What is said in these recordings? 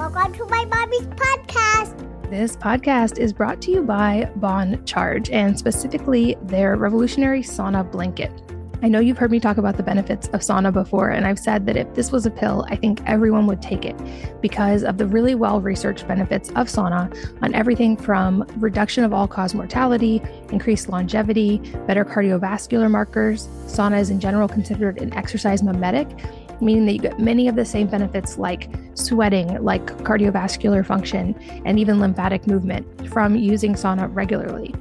Welcome to my mommy's podcast. This podcast is brought to you by Bon Charge and specifically their revolutionary sauna blanket. I know you've heard me talk about the benefits of sauna before, and I've said that if this was a pill, I think everyone would take it because of the really well researched benefits of sauna on everything from reduction of all cause mortality, increased longevity, better cardiovascular markers. Sauna is in general considered an exercise mimetic, meaning that you get many of the same benefits like sweating, like cardiovascular function, and even lymphatic movement from using sauna regularly.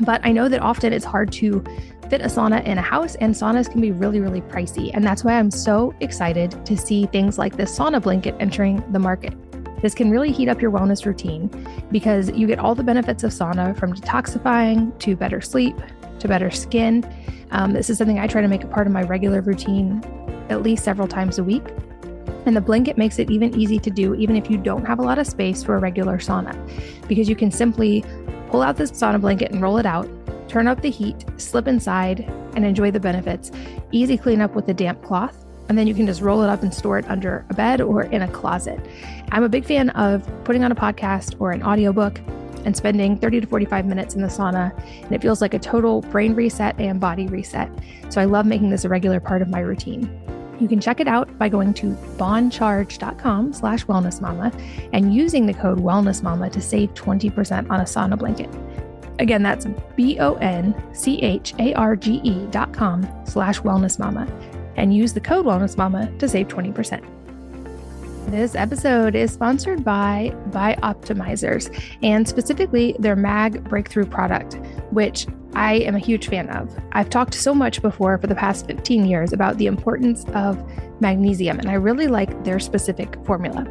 But I know that often it's hard to fit a sauna in a house, and saunas can be really, really pricey. And that's why I'm so excited to see things like this sauna blanket entering the market. This can really heat up your wellness routine because you get all the benefits of sauna from detoxifying to better sleep to better skin. Um, this is something I try to make a part of my regular routine at least several times a week. And the blanket makes it even easy to do, even if you don't have a lot of space for a regular sauna, because you can simply pull out this sauna blanket and roll it out, turn up the heat, slip inside, and enjoy the benefits. Easy cleanup with a damp cloth. And then you can just roll it up and store it under a bed or in a closet. I'm a big fan of putting on a podcast or an audiobook and spending 30 to 45 minutes in the sauna. And it feels like a total brain reset and body reset. So I love making this a regular part of my routine. You can check it out by going to boncharge.com slash wellnessmama and using the code wellnessmama to save 20% on a sauna blanket. Again, that's B-O-N-C-H-A-R-G-E dot com slash wellnessmama and use the code wellnessmama to save 20%. This episode is sponsored by Bioptimizers and specifically their MAG breakthrough product, which I am a huge fan of. I've talked so much before for the past 15 years about the importance of magnesium, and I really like their specific formula.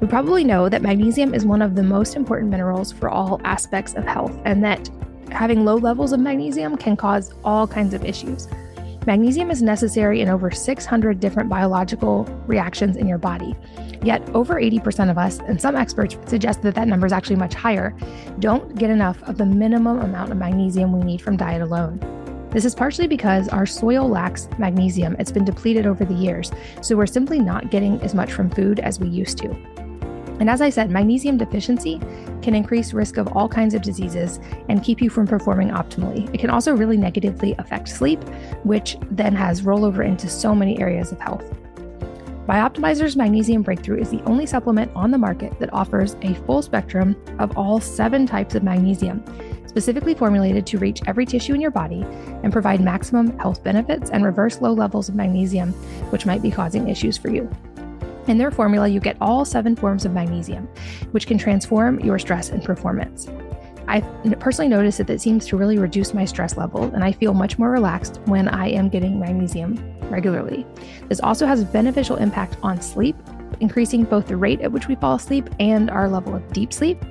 We probably know that magnesium is one of the most important minerals for all aspects of health, and that having low levels of magnesium can cause all kinds of issues. Magnesium is necessary in over 600 different biological reactions in your body. Yet, over 80% of us, and some experts suggest that that number is actually much higher, don't get enough of the minimum amount of magnesium we need from diet alone. This is partially because our soil lacks magnesium. It's been depleted over the years, so we're simply not getting as much from food as we used to. And as I said, magnesium deficiency can increase risk of all kinds of diseases and keep you from performing optimally. It can also really negatively affect sleep, which then has rollover into so many areas of health. Bioptimizer's Magnesium Breakthrough is the only supplement on the market that offers a full spectrum of all seven types of magnesium, specifically formulated to reach every tissue in your body and provide maximum health benefits and reverse low levels of magnesium, which might be causing issues for you. In their formula, you get all seven forms of magnesium, which can transform your stress and performance. I personally noticed that it seems to really reduce my stress level, and I feel much more relaxed when I am getting magnesium regularly. This also has a beneficial impact on sleep, increasing both the rate at which we fall asleep and our level of deep sleep.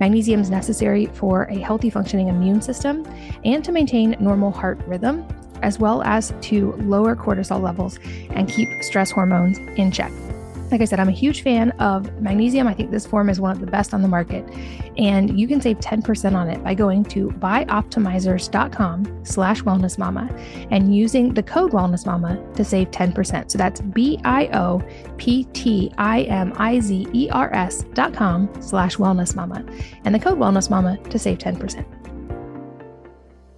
Magnesium is necessary for a healthy functioning immune system and to maintain normal heart rhythm, as well as to lower cortisol levels and keep stress hormones in check. Like I said, I'm a huge fan of magnesium. I think this form is one of the best on the market. And you can save 10% on it by going to bioptimizers.com slash wellnessmama and using the code wellnessmama to save 10%. So that's B-I-O-P-T-I-M-I-Z-E-R-S dot com slash wellnessmama and the code wellnessmama to save 10%.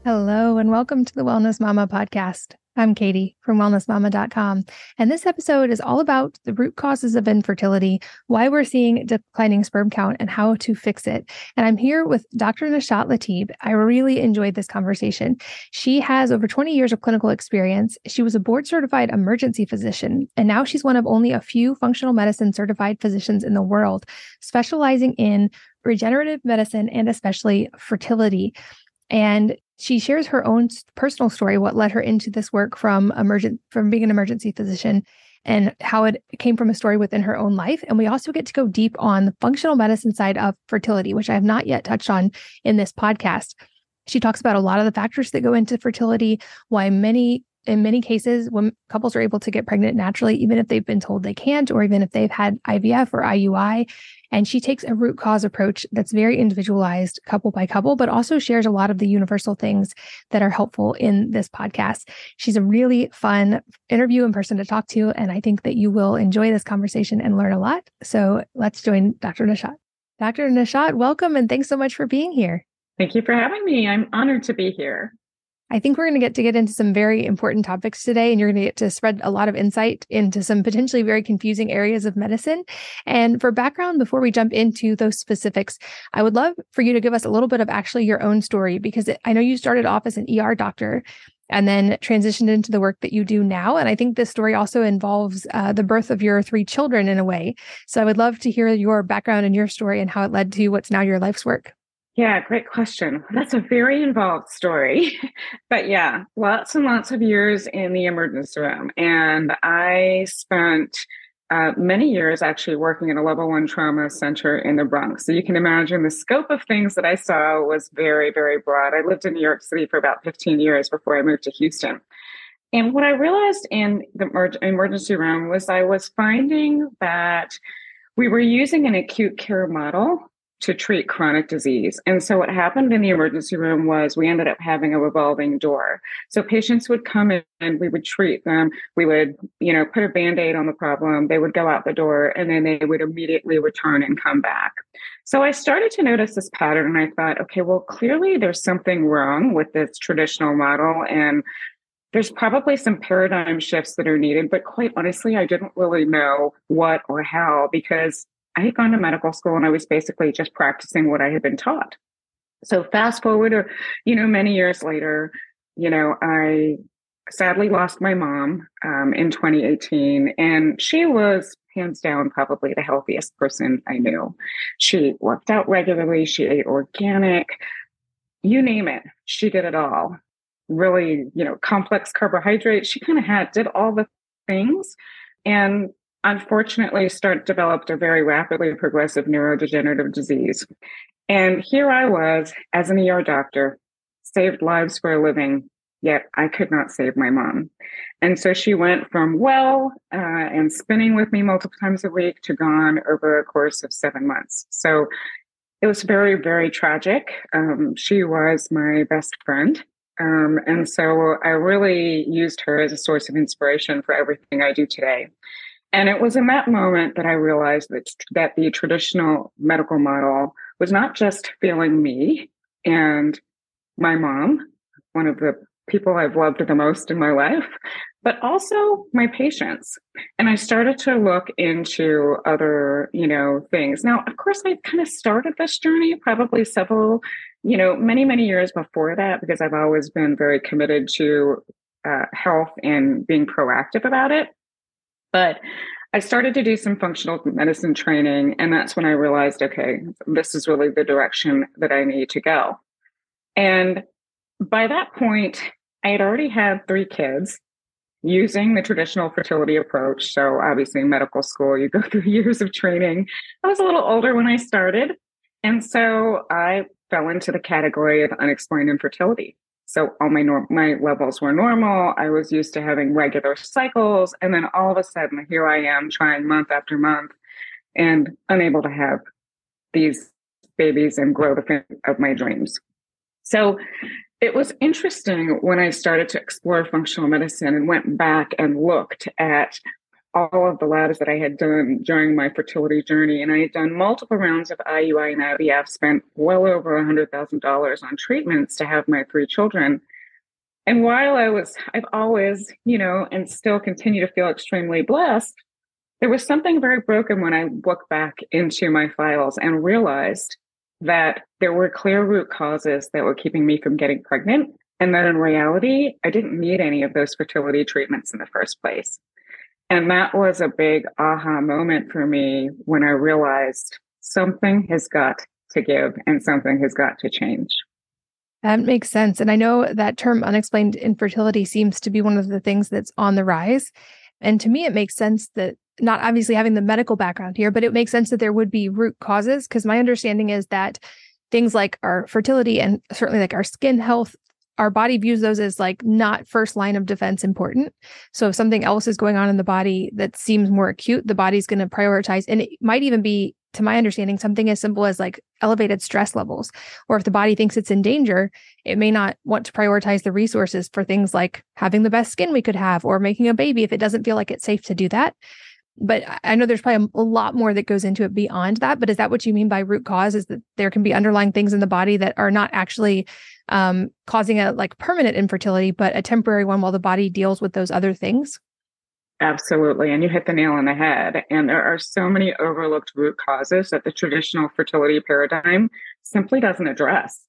Hello and welcome to the Wellness Mama podcast. I'm Katie from wellnessmama.com. And this episode is all about the root causes of infertility, why we're seeing declining sperm count, and how to fix it. And I'm here with Dr. Nashat Latib. I really enjoyed this conversation. She has over 20 years of clinical experience. She was a board certified emergency physician, and now she's one of only a few functional medicine certified physicians in the world, specializing in regenerative medicine and especially fertility. And she shares her own personal story, what led her into this work from emergent from being an emergency physician and how it came from a story within her own life. And we also get to go deep on the functional medicine side of fertility, which I have not yet touched on in this podcast. She talks about a lot of the factors that go into fertility, why many in many cases, when couples are able to get pregnant naturally, even if they've been told they can't, or even if they've had IVF or IUI, and she takes a root cause approach that's very individualized, couple by couple, but also shares a lot of the universal things that are helpful in this podcast. She's a really fun interview and person to talk to. And I think that you will enjoy this conversation and learn a lot. So let's join Dr. Nashat. Dr. Nashat, welcome and thanks so much for being here. Thank you for having me. I'm honored to be here. I think we're going to get to get into some very important topics today, and you're going to get to spread a lot of insight into some potentially very confusing areas of medicine. And for background, before we jump into those specifics, I would love for you to give us a little bit of actually your own story because I know you started off as an ER doctor and then transitioned into the work that you do now. And I think this story also involves uh, the birth of your three children in a way. So I would love to hear your background and your story and how it led to what's now your life's work. Yeah, great question. That's a very involved story. but yeah, lots and lots of years in the emergency room. And I spent uh, many years actually working in a level one trauma center in the Bronx. So you can imagine the scope of things that I saw was very, very broad. I lived in New York City for about 15 years before I moved to Houston. And what I realized in the emergency room was I was finding that we were using an acute care model to treat chronic disease. And so what happened in the emergency room was we ended up having a revolving door. So patients would come in and we would treat them. We would, you know, put a band-aid on the problem. They would go out the door and then they would immediately return and come back. So I started to notice this pattern and I thought, okay, well, clearly there's something wrong with this traditional model and there's probably some paradigm shifts that are needed, but quite honestly, I didn't really know what or how because I had gone to medical school and I was basically just practicing what I had been taught. So fast forward, or, you know, many years later, you know, I sadly lost my mom um, in 2018, and she was hands down probably the healthiest person I knew. She worked out regularly, she ate organic, you name it, she did it all. Really, you know, complex carbohydrates. She kind of had did all the things, and unfortunately start developed a very rapidly progressive neurodegenerative disease. And here I was as an ER doctor, saved lives for a living, yet I could not save my mom. And so she went from well uh, and spinning with me multiple times a week to gone over a course of seven months. So it was very, very tragic. Um, she was my best friend. Um, and so I really used her as a source of inspiration for everything I do today. And it was in that moment that I realized that, that the traditional medical model was not just failing me and my mom, one of the people I've loved the most in my life, but also my patients. And I started to look into other, you know, things. Now, of course, I kind of started this journey probably several, you know, many, many years before that, because I've always been very committed to uh, health and being proactive about it. But I started to do some functional medicine training, and that's when I realized, okay, this is really the direction that I need to go. And by that point, I had already had three kids using the traditional fertility approach. So, obviously, medical school, you go through years of training. I was a little older when I started. And so I fell into the category of unexplained infertility. So all my norm- my levels were normal. I was used to having regular cycles, and then all of a sudden, here I am trying month after month, and unable to have these babies and grow the family of my dreams. So it was interesting when I started to explore functional medicine and went back and looked at all of the labs that I had done during my fertility journey. And I had done multiple rounds of IUI and IVF, spent well over $100,000 on treatments to have my three children. And while I was, I've always, you know, and still continue to feel extremely blessed, there was something very broken when I looked back into my files and realized that there were clear root causes that were keeping me from getting pregnant. And that in reality, I didn't need any of those fertility treatments in the first place. And that was a big aha moment for me when I realized something has got to give and something has got to change. That makes sense. And I know that term unexplained infertility seems to be one of the things that's on the rise. And to me, it makes sense that not obviously having the medical background here, but it makes sense that there would be root causes because my understanding is that things like our fertility and certainly like our skin health our body views those as like not first line of defense important. So if something else is going on in the body that seems more acute, the body's going to prioritize. And it might even be, to my understanding, something as simple as like elevated stress levels. Or if the body thinks it's in danger, it may not want to prioritize the resources for things like having the best skin we could have or making a baby if it doesn't feel like it's safe to do that but I know there's probably a, lot more that goes into it beyond that. But is that what you mean by root cause? Is that there can be underlying things in the body that are not actually um, causing a like permanent infertility, but a temporary one while the body deals with those other things? Absolutely. And you hit the nail on the head. And there are so many overlooked root causes that the traditional fertility paradigm simply doesn't address.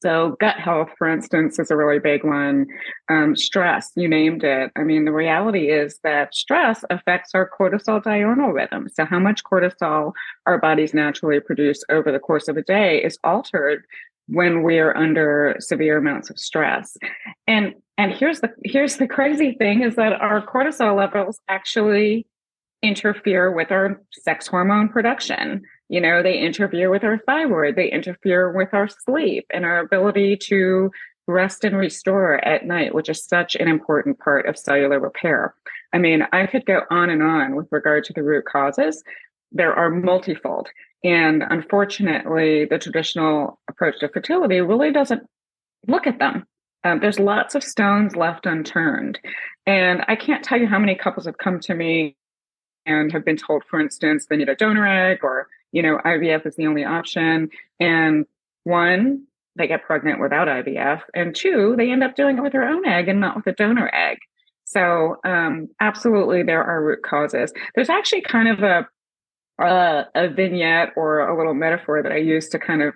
So, gut health, for instance, is a really big one. Um, stress, you named it. I mean, the reality is that stress affects our cortisol diurnal rhythm. So, how much cortisol our bodies naturally produce over the course of a day is altered when we are under severe amounts of stress. And and here's the here's the crazy thing is that our cortisol levels actually interfere with our sex hormone production. You know, they interfere with our thyroid, they interfere with our sleep and our ability to rest and restore at night, which is such an important part of cellular repair. I mean, I could go on and on with regard to the root causes. There are multifold. And unfortunately, the traditional approach to fertility really doesn't look at them. Um, there's lots of stones left unturned. And I can't tell you how many couples have come to me and have been told, for instance, they need a donor egg or you know, IVF is the only option. And one, they get pregnant without IVF. And two, they end up doing it with their own egg and not with a donor egg. So, um, absolutely, there are root causes. There's actually kind of a, a, a vignette or a little metaphor that I use to kind of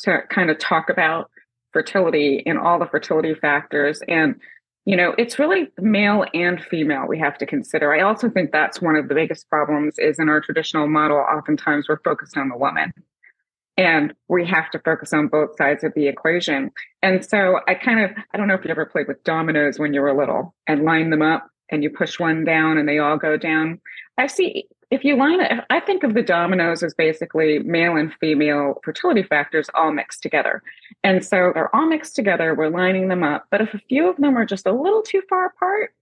to kind of talk about fertility and all the fertility factors. And you know it's really male and female we have to consider. I also think that's one of the biggest problems is in our traditional model oftentimes we're focused on the woman. And we have to focus on both sides of the equation. And so i kind of i don't know if you ever played with dominoes when you were little and line them up and you push one down and they all go down. I see if you line it, I think of the dominoes as basically male and female fertility factors all mixed together. And so they're all mixed together. We're lining them up. But if a few of them are just a little too far apart,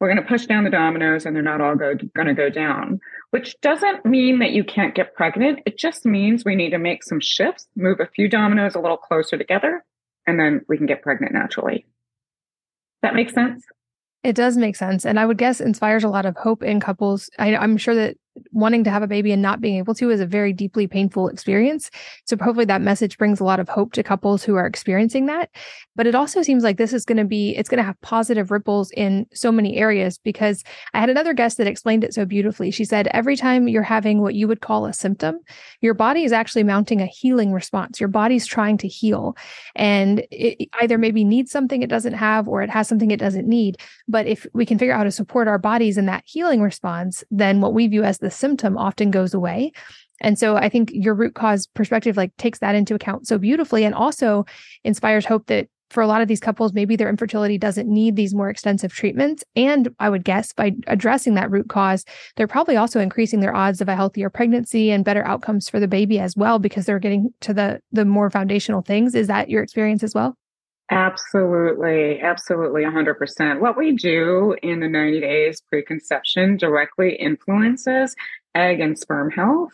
we're going to push down the dominoes and they're not all go, going to go down, which doesn't mean that you can't get pregnant. It just means we need to make some shifts, move a few dominoes a little closer together, and then we can get pregnant naturally. That makes sense? It does make sense. And I would guess inspires a lot of hope in couples. I, I'm sure that wanting to have a baby and not being able to is a very deeply painful experience. So hopefully that message brings a lot of hope to couples who are experiencing that. But it also seems like this is going to be, it's going to have positive ripples in so many areas because I had another guest that explained it so beautifully. She said, every time you're having what you would call a symptom, your body is actually mounting a healing response. Your body's trying to heal and it either maybe needs something it doesn't have or it has something it doesn't need. But if we can figure out how to support our bodies in that healing response, then what we view as the symptom often goes away. And so I think your root cause perspective like takes that into account so beautifully and also inspires hope that for a lot of these couples, maybe their infertility doesn't need these more extensive treatments. And I would guess by addressing that root cause, they're probably also increasing their odds of a healthier pregnancy and better outcomes for the baby as well, because they're getting to the the more foundational things. Is that your experience as well? Absolutely, absolutely, 100%. What we do in the 90 days preconception directly influences egg and sperm health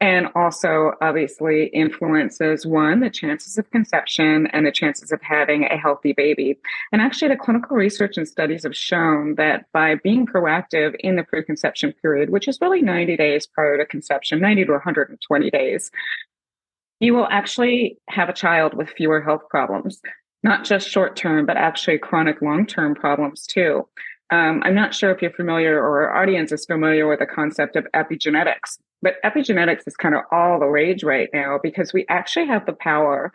and also obviously influences one the chances of conception and the chances of having a healthy baby and actually the clinical research and studies have shown that by being proactive in the preconception period which is really 90 days prior to conception 90 to 120 days you will actually have a child with fewer health problems not just short term, but actually chronic long term problems too. Um, I'm not sure if you're familiar or our audience is familiar with the concept of epigenetics, but epigenetics is kind of all the rage right now because we actually have the power,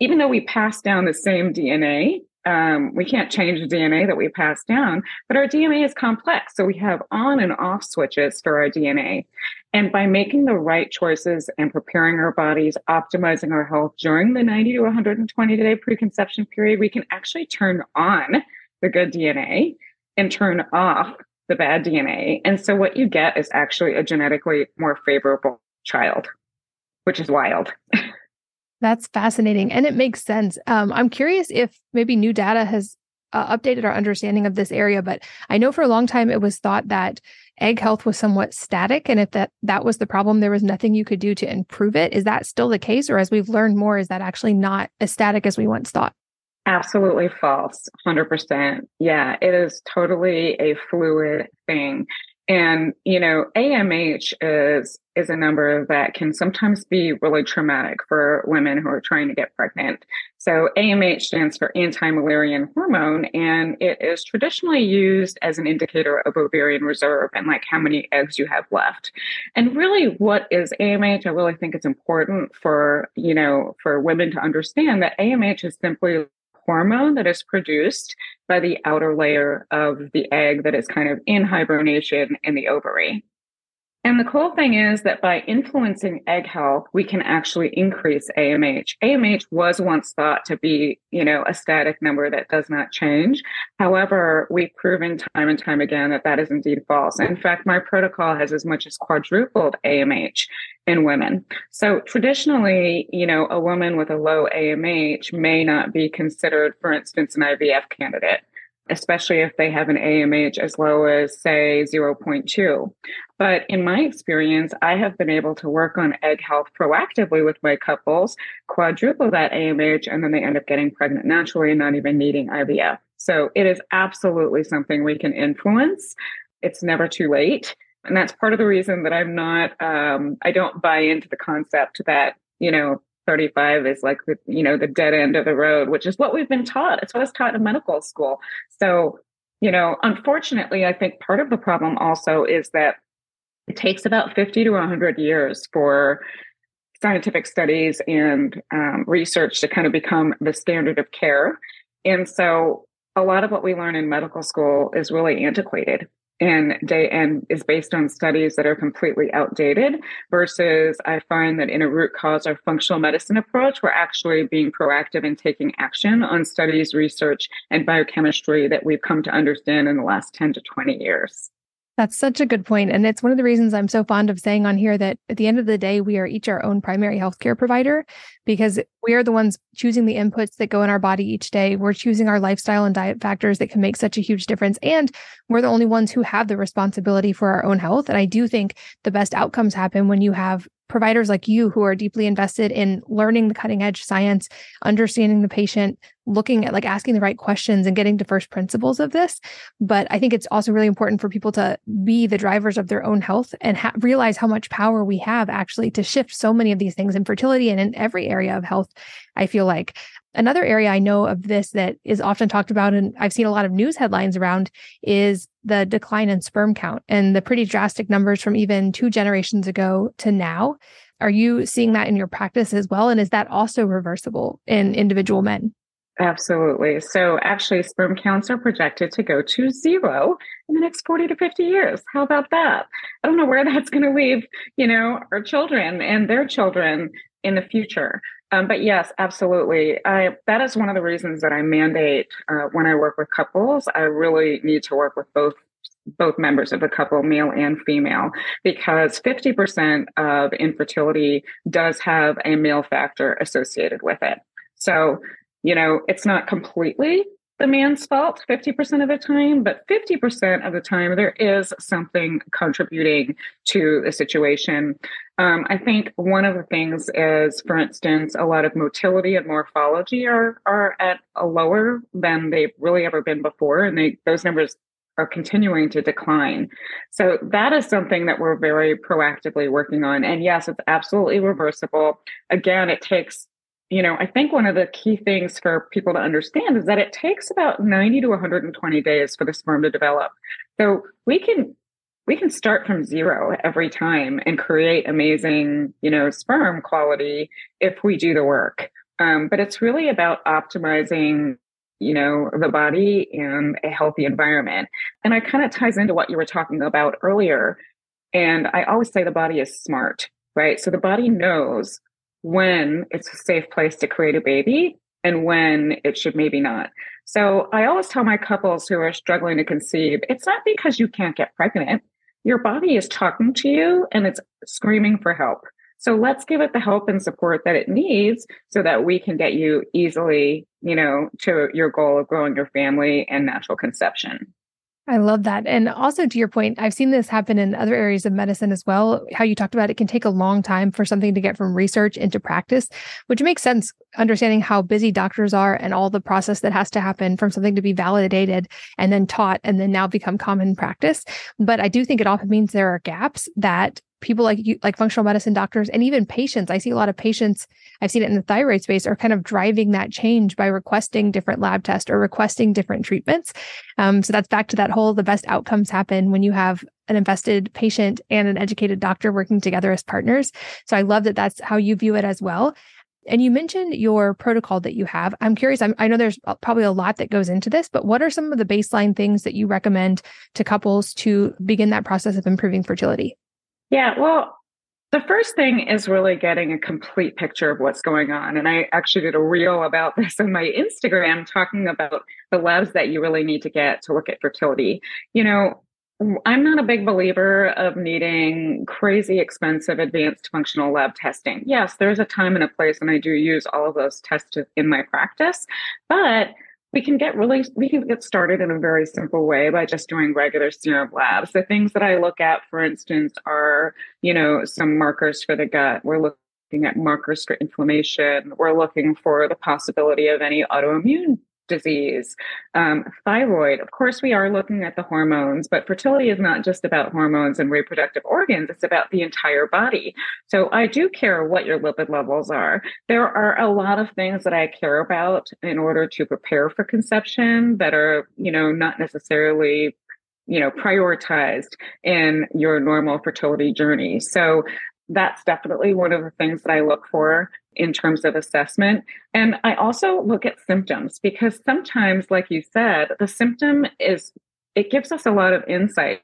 even though we pass down the same DNA, um, we can't change the DNA that we pass down, but our DNA is complex. So we have on and off switches for our DNA. And by making the right choices and preparing our bodies, optimizing our health during the 90 to 120 day preconception period, we can actually turn on the good DNA and turn off the bad DNA. And so what you get is actually a genetically more favorable child, which is wild. That's fascinating. And it makes sense. Um, I'm curious if maybe new data has uh, updated our understanding of this area, but I know for a long time it was thought that egg health was somewhat static. And if that, that was the problem, there was nothing you could do to improve it. Is that still the case? Or as we've learned more, is that actually not as static as we once thought? Absolutely false. 100%. Yeah, it is totally a fluid thing. And, you know, AMH is is a number that can sometimes be really traumatic for women who are trying to get pregnant. So AMH stands for anti-Müllerian hormone, and it is traditionally used as an indicator of ovarian reserve and like how many eggs you have left. And really, what is AMH? I really think it's important for you know for women to understand that AMH is simply hormone that is produced by the outer layer of the egg that is kind of in hibernation in the ovary. And the cool thing is that by influencing egg health, we can actually increase AMH. AMH was once thought to be, you know, a static number that does not change. However, we've proven time and time again that that is indeed false. In fact, my protocol has as much as quadrupled AMH in women. So traditionally, you know, a woman with a low AMH may not be considered, for instance, an IVF candidate especially if they have an AMH as low as, say, 0.2. But in my experience, I have been able to work on egg health proactively with my couples, quadruple that AMH, and then they end up getting pregnant naturally and not even needing IVF. So it is absolutely something we can influence. It's never too late. And that's part of the reason that I'm not, um, I don't buy into the concept that, you know, 35 is like the, you know, the dead end of the road, which is what we've been taught. It's what was taught in medical school. So, you know, unfortunately, I think part of the problem also is that it takes about 50 to 100 years for scientific studies and um, research to kind of become the standard of care. And so a lot of what we learn in medical school is really antiquated and day and is based on studies that are completely outdated versus i find that in a root cause or functional medicine approach we're actually being proactive and taking action on studies research and biochemistry that we've come to understand in the last 10 to 20 years that's such a good point. And it's one of the reasons I'm so fond of saying on here that at the end of the day, we are each our own primary healthcare provider because we are the ones choosing the inputs that go in our body each day. We're choosing our lifestyle and diet factors that can make such a huge difference. And we're the only ones who have the responsibility for our own health. And I do think the best outcomes happen when you have providers like you who are deeply invested in learning the cutting edge science, understanding the patient, looking at like asking the right questions and getting to first principles of this. But I think it's also really important for people to be the drivers of their own health and ha- realize how much power we have actually to shift so many of these things in fertility and in every area of health. I feel like Another area I know of this that is often talked about, and I've seen a lot of news headlines around, is the decline in sperm count and the pretty drastic numbers from even two generations ago to now. Are you seeing that in your practice as well? And is that also reversible in individual men? Absolutely. So, actually, sperm counts are projected to go to zero in the next 40 to 50 years. How about that? I don't know where that's going to leave, you know, our children and their children in the future. Um, but yes, absolutely. I, that is one of the reasons that I mandate uh, when I work with couples. I really need to work with both both members of the couple, male and female, because 50% of infertility does have a male factor associated with it. So, you know, it's not completely the man's fault 50% of the time, but 50% of the time there is something contributing to the situation. Um, I think one of the things is, for instance, a lot of motility and morphology are are at a lower than they've really ever been before, and they those numbers are continuing to decline. So that is something that we're very proactively working on. And yes, it's absolutely reversible. Again, it takes you know, I think one of the key things for people to understand is that it takes about 90 to 120 days for the sperm to develop. So we can we can start from zero every time and create amazing, you know, sperm quality if we do the work. Um, but it's really about optimizing you know the body and a healthy environment and it kind of ties into what you were talking about earlier and i always say the body is smart right so the body knows when it's a safe place to create a baby and when it should maybe not. So I always tell my couples who are struggling to conceive, it's not because you can't get pregnant. Your body is talking to you and it's screaming for help. So let's give it the help and support that it needs so that we can get you easily, you know, to your goal of growing your family and natural conception. I love that. And also to your point, I've seen this happen in other areas of medicine as well. How you talked about it can take a long time for something to get from research into practice, which makes sense understanding how busy doctors are and all the process that has to happen from something to be validated and then taught and then now become common practice. But I do think it often means there are gaps that people like you, like functional medicine doctors and even patients. I see a lot of patients, I've seen it in the thyroid space, are kind of driving that change by requesting different lab tests or requesting different treatments. Um, so that's back to that whole the best outcomes happen when you have an invested patient and an educated doctor working together as partners. So I love that that's how you view it as well. And you mentioned your protocol that you have. I'm curious, I'm, i know there's probably a lot that goes into this, but what are some of the baseline things that you recommend to couples to begin that process of improving fertility? Yeah, well, the first thing is really getting a complete picture of what's going on. And I actually did a reel about this on my Instagram talking about the labs that you really need to get to look at fertility. You know, I'm not a big believer of needing crazy expensive advanced functional lab testing. Yes, there's a time and a place, and I do use all of those tests in my practice. But we can get really we can get started in a very simple way by just doing regular serum labs. The things that i look at for instance are you know some markers for the gut. We're looking at markers for inflammation. We're looking for the possibility of any autoimmune disease, um, thyroid. Of course, we are looking at the hormones, but fertility is not just about hormones and reproductive organs, it's about the entire body. So I do care what your lipid levels are. There are a lot of things that I care about in order to prepare for conception that are, you know, not necessarily you know prioritized in your normal fertility journey so that's definitely one of the things that I look for in terms of assessment. And I also look at symptoms because sometimes, like you said, the symptom is, it gives us a lot of insight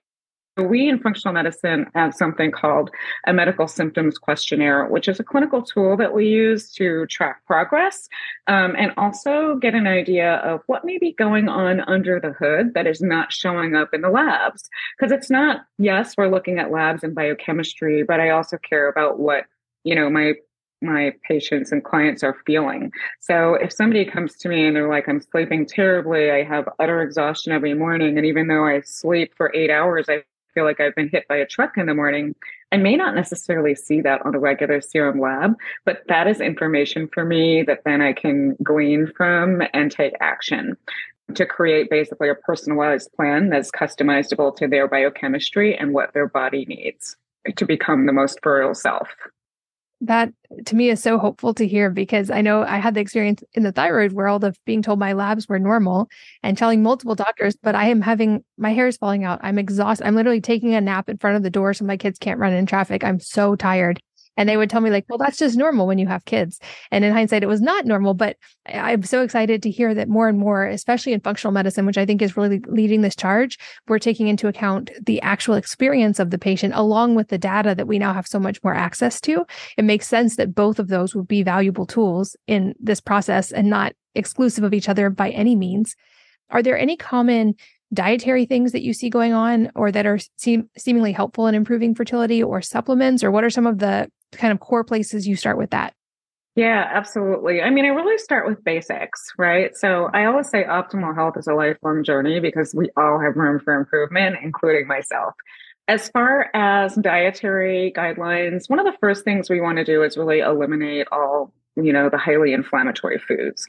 we in functional medicine have something called a medical symptoms questionnaire, which is a clinical tool that we use to track progress um, and also get an idea of what may be going on under the hood that is not showing up in the labs. Because it's not, yes, we're looking at labs and biochemistry, but I also care about what, you know, my my patients and clients are feeling. So if somebody comes to me and they're like, I'm sleeping terribly, I have utter exhaustion every morning, and even though I sleep for eight hours, I feel like I've been hit by a truck in the morning. I may not necessarily see that on a regular serum lab, but that is information for me that then I can glean from and take action to create basically a personalized plan that's customizable to their biochemistry and what their body needs to become the most fertile self that to me is so hopeful to hear because I know I had the experience in the thyroid world of being told my labs were normal and telling multiple doctors, but I am having my hair is falling out. I'm exhausted. I'm literally taking a nap in front of the door so my kids can't run in traffic. I'm so tired. And they would tell me, like, well, that's just normal when you have kids. And in hindsight, it was not normal. But I'm so excited to hear that more and more, especially in functional medicine, which I think is really leading this charge, we're taking into account the actual experience of the patient along with the data that we now have so much more access to. It makes sense that both of those would be valuable tools in this process and not exclusive of each other by any means. Are there any common dietary things that you see going on or that are seem seemingly helpful in improving fertility or supplements or what are some of the kind of core places you start with that? Yeah, absolutely. I mean, I really start with basics, right? So I always say optimal health is a lifelong journey because we all have room for improvement, including myself. As far as dietary guidelines, one of the first things we want to do is really eliminate all, you know, the highly inflammatory foods.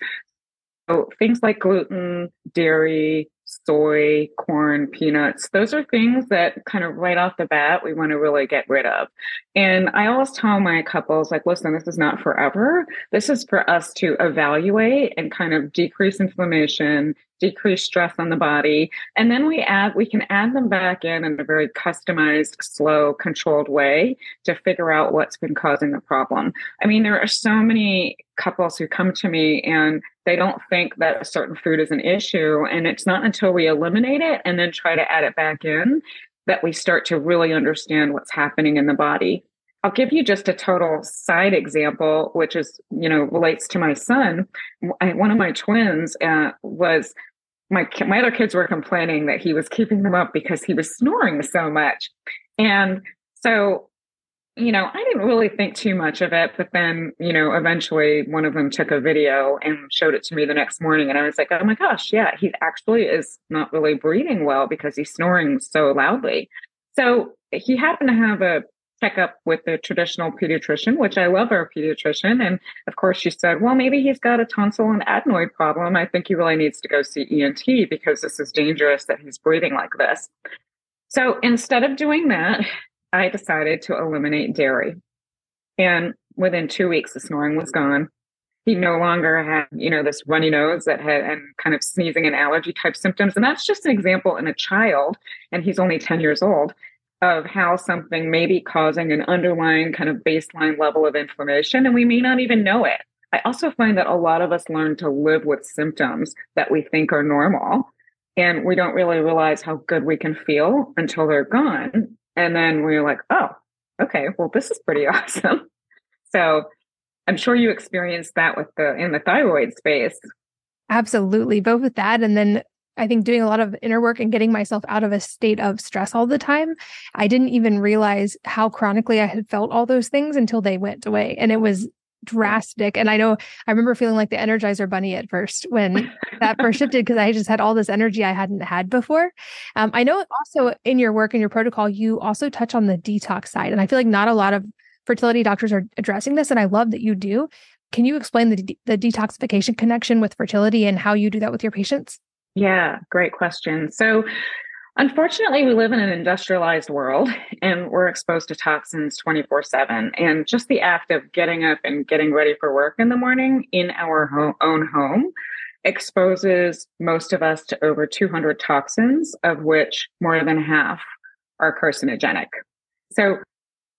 So things like gluten, dairy, soy, corn, peanuts. Those are things that kind of right off the bat we want to really get rid of. And I always tell my couples, like, listen, this is not forever. This is for us to evaluate and kind of decrease inflammation, decrease stress on the body. And then we add, we can add them back in in a very customized, slow, controlled way to figure out what's been causing the problem. I mean, there are so many couples who come to me and they don't think that a certain food is an issue. And it's not until we eliminate it and then try to add it back in that we start to really understand what's happening in the body. I'll give you just a total side example, which is, you know, relates to my son. I, one of my twins uh, was my my other kids were complaining that he was keeping them up because he was snoring so much, and so you know, I didn't really think too much of it, but then, you know, eventually one of them took a video and showed it to me the next morning. And I was like, oh my gosh, yeah, he actually is not really breathing well because he's snoring so loudly. So he happened to have a checkup with the traditional pediatrician, which I love our pediatrician. And of course, she said, well, maybe he's got a tonsil and adenoid problem. I think he really needs to go see ENT because this is dangerous that he's breathing like this. So instead of doing that, I decided to eliminate dairy. And within two weeks, the snoring was gone. He no longer had, you know, this runny nose that had and kind of sneezing and allergy type symptoms. And that's just an example in a child, and he's only 10 years old, of how something may be causing an underlying kind of baseline level of inflammation, and we may not even know it. I also find that a lot of us learn to live with symptoms that we think are normal. And we don't really realize how good we can feel until they're gone. And then we're like, oh, okay, well, this is pretty awesome. So I'm sure you experienced that with the in the thyroid space. Absolutely. Both with that and then I think doing a lot of inner work and getting myself out of a state of stress all the time, I didn't even realize how chronically I had felt all those things until they went away. And it was drastic. And I know I remember feeling like the Energizer Bunny at first when that first shifted because I just had all this energy I hadn't had before. Um, I know also in your work and your protocol, you also touch on the detox side. And I feel like not a lot of fertility doctors are addressing this. And I love that you do. Can you explain the, de- the detoxification connection with fertility and how you do that with your patients? Yeah, great question. So, Unfortunately, we live in an industrialized world and we're exposed to toxins 24 7. And just the act of getting up and getting ready for work in the morning in our own home exposes most of us to over 200 toxins, of which more than half are carcinogenic. So,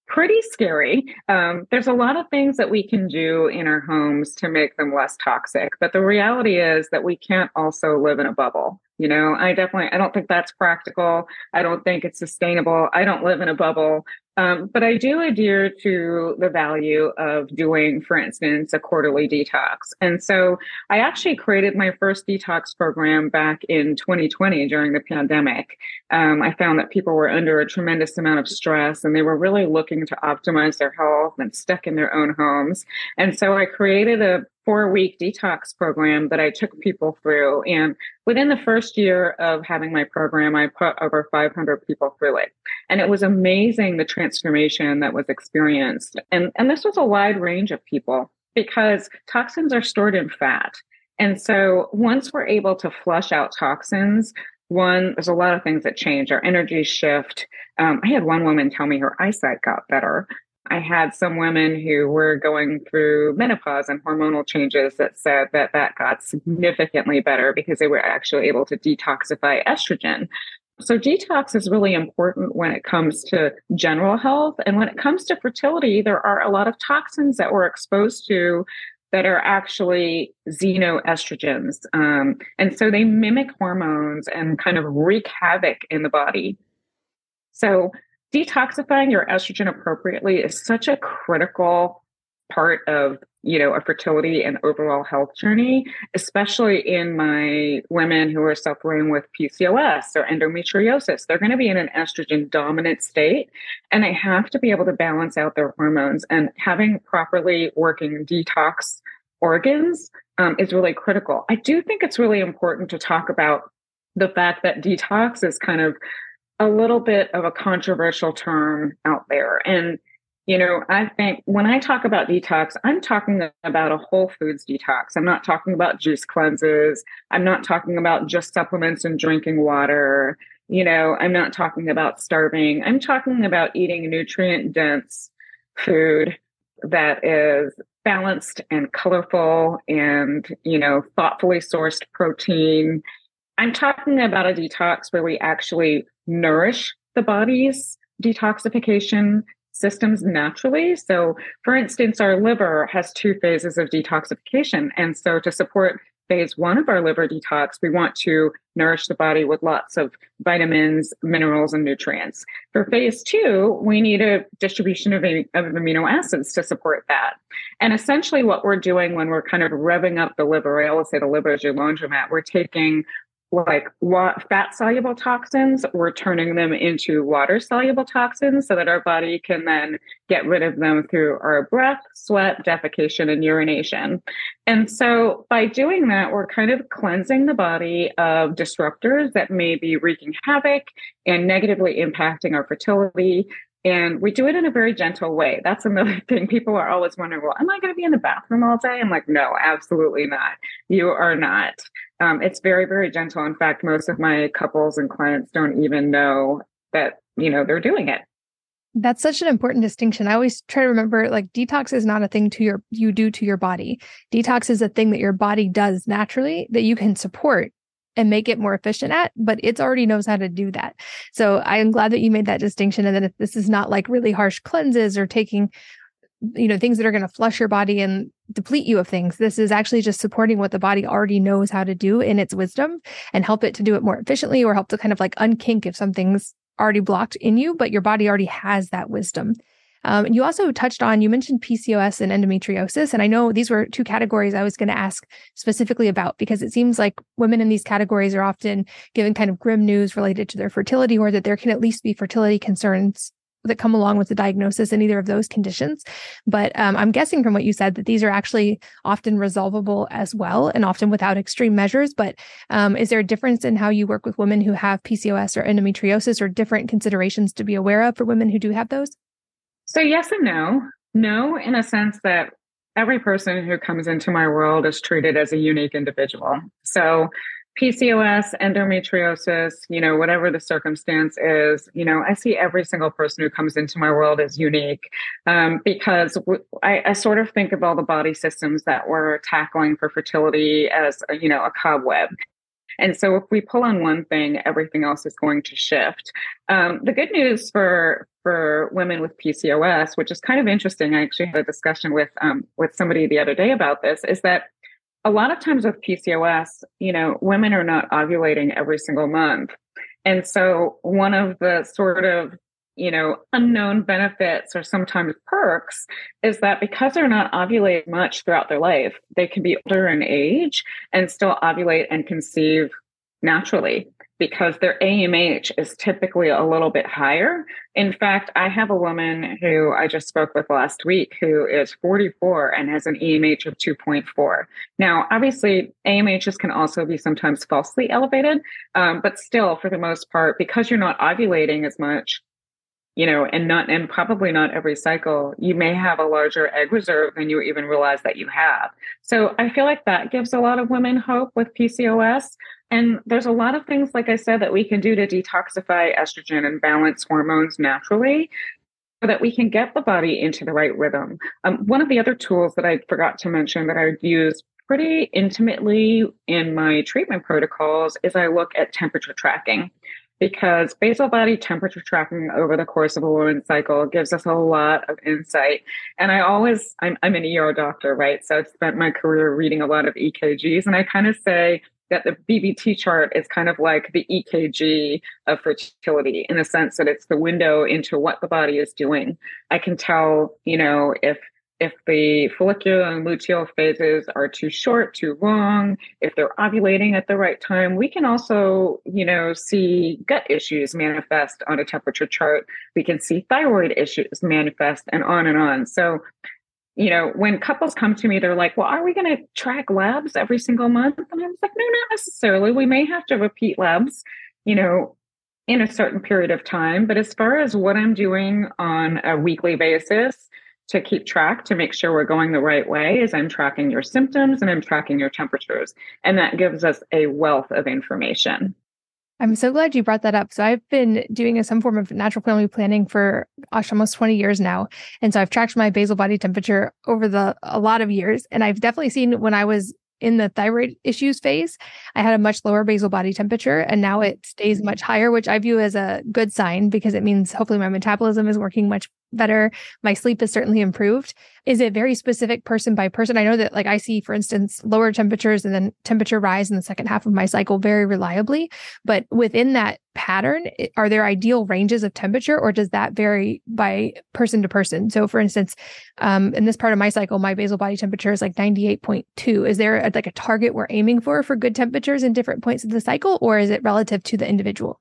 pretty scary. Um, there's a lot of things that we can do in our homes to make them less toxic, but the reality is that we can't also live in a bubble. You know, I definitely, I don't think that's practical. I don't think it's sustainable. I don't live in a bubble. Um, but I do adhere to the value of doing, for instance, a quarterly detox. And so I actually created my first detox program back in 2020 during the pandemic. Um, I found that people were under a tremendous amount of stress and they were really looking to optimize their health and stuck in their own homes. And so I created a four week detox program that I took people through. And within the first year of having my program, I put over 500 people through it. And it was amazing the transformation that was experienced. And, and this was a wide range of people because toxins are stored in fat. And so once we're able to flush out toxins, one, there's a lot of things that change. Our energy shift. Um, I had one woman tell me her eyesight got better I had some women who were going through menopause and hormonal changes that said that that got significantly better because they were actually able to detoxify estrogen. So, detox is really important when it comes to general health. And when it comes to fertility, there are a lot of toxins that we're exposed to that are actually xenoestrogens. Um, and so they mimic hormones and kind of wreak havoc in the body. So, detoxifying your estrogen appropriately is such a critical part of you know a fertility and overall health journey especially in my women who are suffering with pcos or endometriosis. They're going to be in an estrogen dominant state and they have to be able to balance out their hormones and having properly working detox organs um, is really critical. I do think it's really important to talk about the fact that detox is kind of a little bit of a controversial term out there. And, you know, I think when I talk about detox, I'm talking about a whole foods detox. I'm not talking about juice cleanses. I'm not talking about just supplements and drinking water. You know, I'm not talking about starving. I'm talking about eating nutrient dense food that is balanced and colorful and, you know, thoughtfully sourced protein. I'm talking about a detox where we actually nourish the body's detoxification systems naturally. So, for instance, our liver has two phases of detoxification. And so, to support phase one of our liver detox, we want to nourish the body with lots of vitamins, minerals, and nutrients. For phase two, we need a distribution of, of amino acids to support that. And essentially, what we're doing when we're kind of revving up the liver, I always say the liver is your laundromat, we're taking like fat soluble toxins, we're turning them into water soluble toxins so that our body can then get rid of them through our breath, sweat, defecation, and urination. And so by doing that, we're kind of cleansing the body of disruptors that may be wreaking havoc and negatively impacting our fertility. And we do it in a very gentle way. That's another thing. People are always wondering, well, am I going to be in the bathroom all day? I'm like, no, absolutely not. You are not. Um, it's very, very gentle. In fact, most of my couples and clients don't even know that, you know, they're doing it. That's such an important distinction. I always try to remember like detox is not a thing to your you do to your body. Detox is a thing that your body does naturally that you can support and make it more efficient at, but it already knows how to do that. So I am glad that you made that distinction and that if this is not like really harsh cleanses or taking you know things that are going to flush your body and deplete you of things. This is actually just supporting what the body already knows how to do in its wisdom and help it to do it more efficiently or help to kind of like unkink if something's already blocked in you but your body already has that wisdom. Um, you also touched on you mentioned pcos and endometriosis and i know these were two categories i was going to ask specifically about because it seems like women in these categories are often given kind of grim news related to their fertility or that there can at least be fertility concerns that come along with the diagnosis in either of those conditions. But um, I'm guessing from what you said that these are actually often resolvable as well and often without extreme measures. But um, is there a difference in how you work with women who have PCOS or endometriosis or different considerations to be aware of for women who do have those? So, yes and no. No, in a sense that every person who comes into my world is treated as a unique individual. So, PCOS, endometriosis, you know, whatever the circumstance is, you know, I see every single person who comes into my world as unique um, because w- I, I sort of think of all the body systems that we're tackling for fertility as, a, you know, a cobweb. And so if we pull on one thing, everything else is going to shift. Um, the good news for for women with PCOS, which is kind of interesting, I actually had a discussion with um, with somebody the other day about this, is that a lot of times with PCOS, you know, women are not ovulating every single month. And so one of the sort of, you know, unknown benefits or sometimes perks is that because they're not ovulating much throughout their life, they can be older in age and still ovulate and conceive naturally because their AMH is typically a little bit higher. In fact, I have a woman who I just spoke with last week who is 44 and has an AMH of 2.4. Now, obviously, AMHs can also be sometimes falsely elevated, um, but still, for the most part, because you're not ovulating as much, you know, and not, and probably not every cycle, you may have a larger egg reserve than you even realize that you have. So I feel like that gives a lot of women hope with PCOS. And there's a lot of things, like I said, that we can do to detoxify estrogen and balance hormones naturally so that we can get the body into the right rhythm. Um, one of the other tools that I forgot to mention that I use pretty intimately in my treatment protocols is I look at temperature tracking because basal body temperature tracking over the course of a woman's cycle gives us a lot of insight. And I always, I'm, I'm an ER doctor, right? So I've spent my career reading a lot of EKGs, and I kind of say, that the BBT chart is kind of like the EKG of fertility in the sense that it's the window into what the body is doing. I can tell, you know, if if the follicular and luteal phases are too short, too long, if they're ovulating at the right time, we can also, you know, see gut issues manifest on a temperature chart. We can see thyroid issues manifest and on and on. So you know, when couples come to me, they're like, well, are we going to track labs every single month? And I was like, no, not necessarily. We may have to repeat labs, you know, in a certain period of time. But as far as what I'm doing on a weekly basis to keep track to make sure we're going the right way is I'm tracking your symptoms and I'm tracking your temperatures. And that gives us a wealth of information. I'm so glad you brought that up. So I've been doing a, some form of natural family planning for gosh, almost 20 years now. And so I've tracked my basal body temperature over the a lot of years. And I've definitely seen when I was in the thyroid issues phase, I had a much lower basal body temperature and now it stays much higher, which I view as a good sign because it means hopefully my metabolism is working much better. My sleep has certainly improved. Is it very specific person by person? I know that, like, I see, for instance, lower temperatures and then temperature rise in the second half of my cycle very reliably. But within that pattern, are there ideal ranges of temperature or does that vary by person to person? So, for instance, um, in this part of my cycle, my basal body temperature is like 98.2. Is there a, like a target we're aiming for for good temperatures in different points of the cycle, or is it relative to the individual?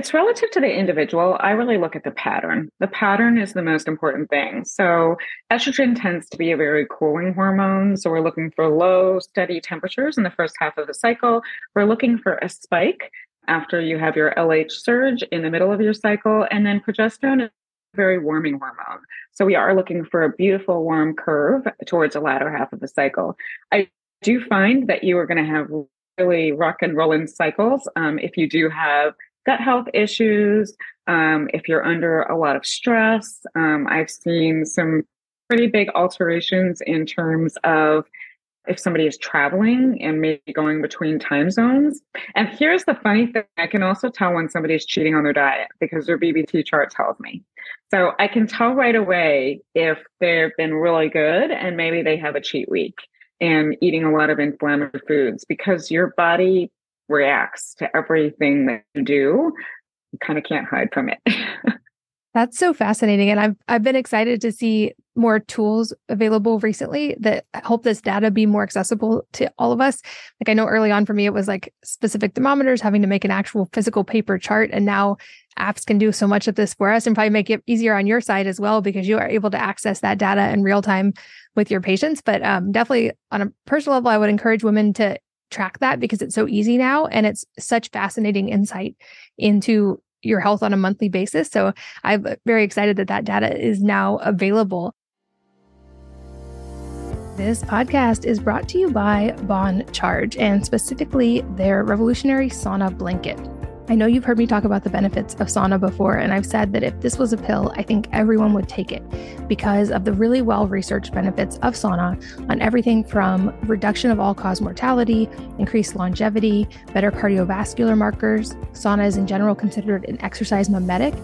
It's relative to the individual. I really look at the pattern. The pattern is the most important thing. So, estrogen tends to be a very cooling hormone. So, we're looking for low, steady temperatures in the first half of the cycle. We're looking for a spike after you have your LH surge in the middle of your cycle. And then progesterone is a very warming hormone. So, we are looking for a beautiful warm curve towards the latter half of the cycle. I do find that you are going to have really rock and rolling cycles um, if you do have gut health issues, um, if you're under a lot of stress. Um, I've seen some pretty big alterations in terms of if somebody is traveling and maybe going between time zones. And here's the funny thing I can also tell when somebody's cheating on their diet because their BBT chart tells me. So I can tell right away if they've been really good and maybe they have a cheat week and eating a lot of inflammatory foods because your body reacts to everything that you do, you kind of can't hide from it. That's so fascinating. And I've I've been excited to see more tools available recently that help this data be more accessible to all of us. Like I know early on for me, it was like specific thermometers, having to make an actual physical paper chart. And now apps can do so much of this for us and probably make it easier on your side as well because you are able to access that data in real time with your patients. But um, definitely on a personal level, I would encourage women to track that because it's so easy now and it's such fascinating insight into your health on a monthly basis. So I'm very excited that that data is now available. This podcast is brought to you by Bon Charge and specifically their revolutionary sauna blanket. I know you've heard me talk about the benefits of sauna before, and I've said that if this was a pill, I think everyone would take it because of the really well researched benefits of sauna on everything from reduction of all cause mortality, increased longevity, better cardiovascular markers. Sauna is in general considered an exercise mimetic,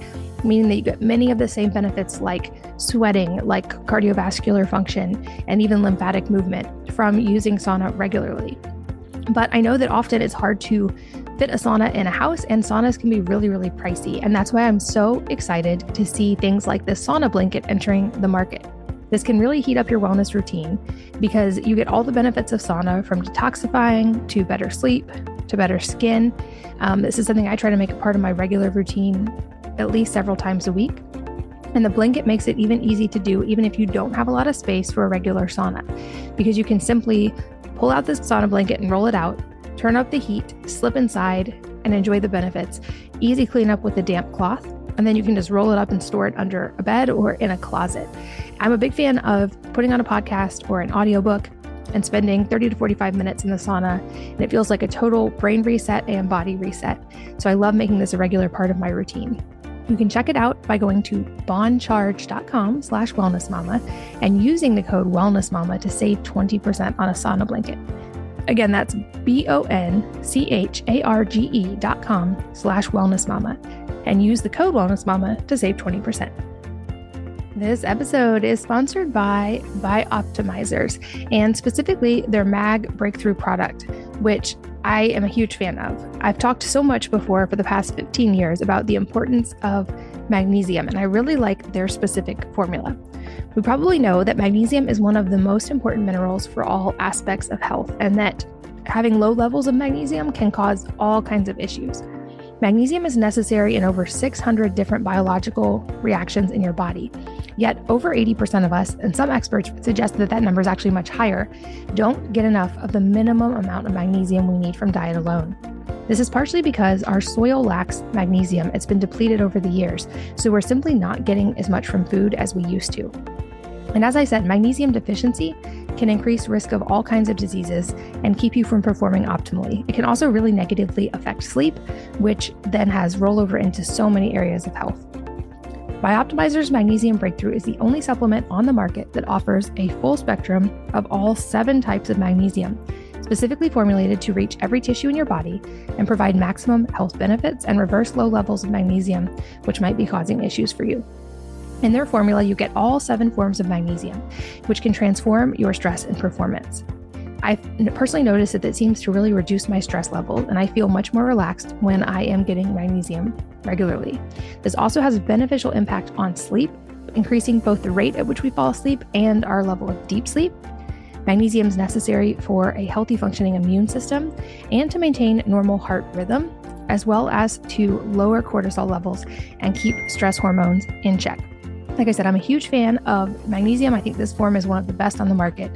meaning that you get many of the same benefits like sweating, like cardiovascular function, and even lymphatic movement from using sauna regularly. But I know that often it's hard to fit a sauna in a house, and saunas can be really, really pricey. And that's why I'm so excited to see things like this sauna blanket entering the market. This can really heat up your wellness routine because you get all the benefits of sauna from detoxifying to better sleep to better skin. Um, this is something I try to make a part of my regular routine at least several times a week. And the blanket makes it even easy to do, even if you don't have a lot of space for a regular sauna, because you can simply pull out this sauna blanket and roll it out, turn up the heat, slip inside, and enjoy the benefits. Easy cleanup with a damp cloth, and then you can just roll it up and store it under a bed or in a closet. I'm a big fan of putting on a podcast or an audiobook and spending 30 to 45 minutes in the sauna, and it feels like a total brain reset and body reset. So I love making this a regular part of my routine. You can check it out by going to boncharge.com slash wellnessmama and using the code wellnessmama to save 20% on a sauna blanket. Again, that's B-O-N-C-H-A-R-G-E dot com slash wellnessmama and use the code wellnessmama to save 20%. This episode is sponsored by Bioptimizers and specifically their MAG breakthrough product, which I am a huge fan of. I've talked so much before for the past 15 years about the importance of magnesium, and I really like their specific formula. We probably know that magnesium is one of the most important minerals for all aspects of health, and that having low levels of magnesium can cause all kinds of issues. Magnesium is necessary in over 600 different biological reactions in your body. Yet, over 80% of us, and some experts suggest that that number is actually much higher, don't get enough of the minimum amount of magnesium we need from diet alone. This is partially because our soil lacks magnesium. It's been depleted over the years, so we're simply not getting as much from food as we used to. And as I said, magnesium deficiency can increase risk of all kinds of diseases and keep you from performing optimally. It can also really negatively affect sleep, which then has rollover into so many areas of health. Bioptimizer's Magnesium Breakthrough is the only supplement on the market that offers a full spectrum of all seven types of magnesium, specifically formulated to reach every tissue in your body and provide maximum health benefits and reverse low levels of magnesium, which might be causing issues for you. In their formula, you get all seven forms of magnesium, which can transform your stress and performance. I've personally noticed that it seems to really reduce my stress level, and I feel much more relaxed when I am getting magnesium regularly. This also has a beneficial impact on sleep, increasing both the rate at which we fall asleep and our level of deep sleep. Magnesium is necessary for a healthy functioning immune system and to maintain normal heart rhythm, as well as to lower cortisol levels and keep stress hormones in check. Like I said, I'm a huge fan of magnesium. I think this form is one of the best on the market.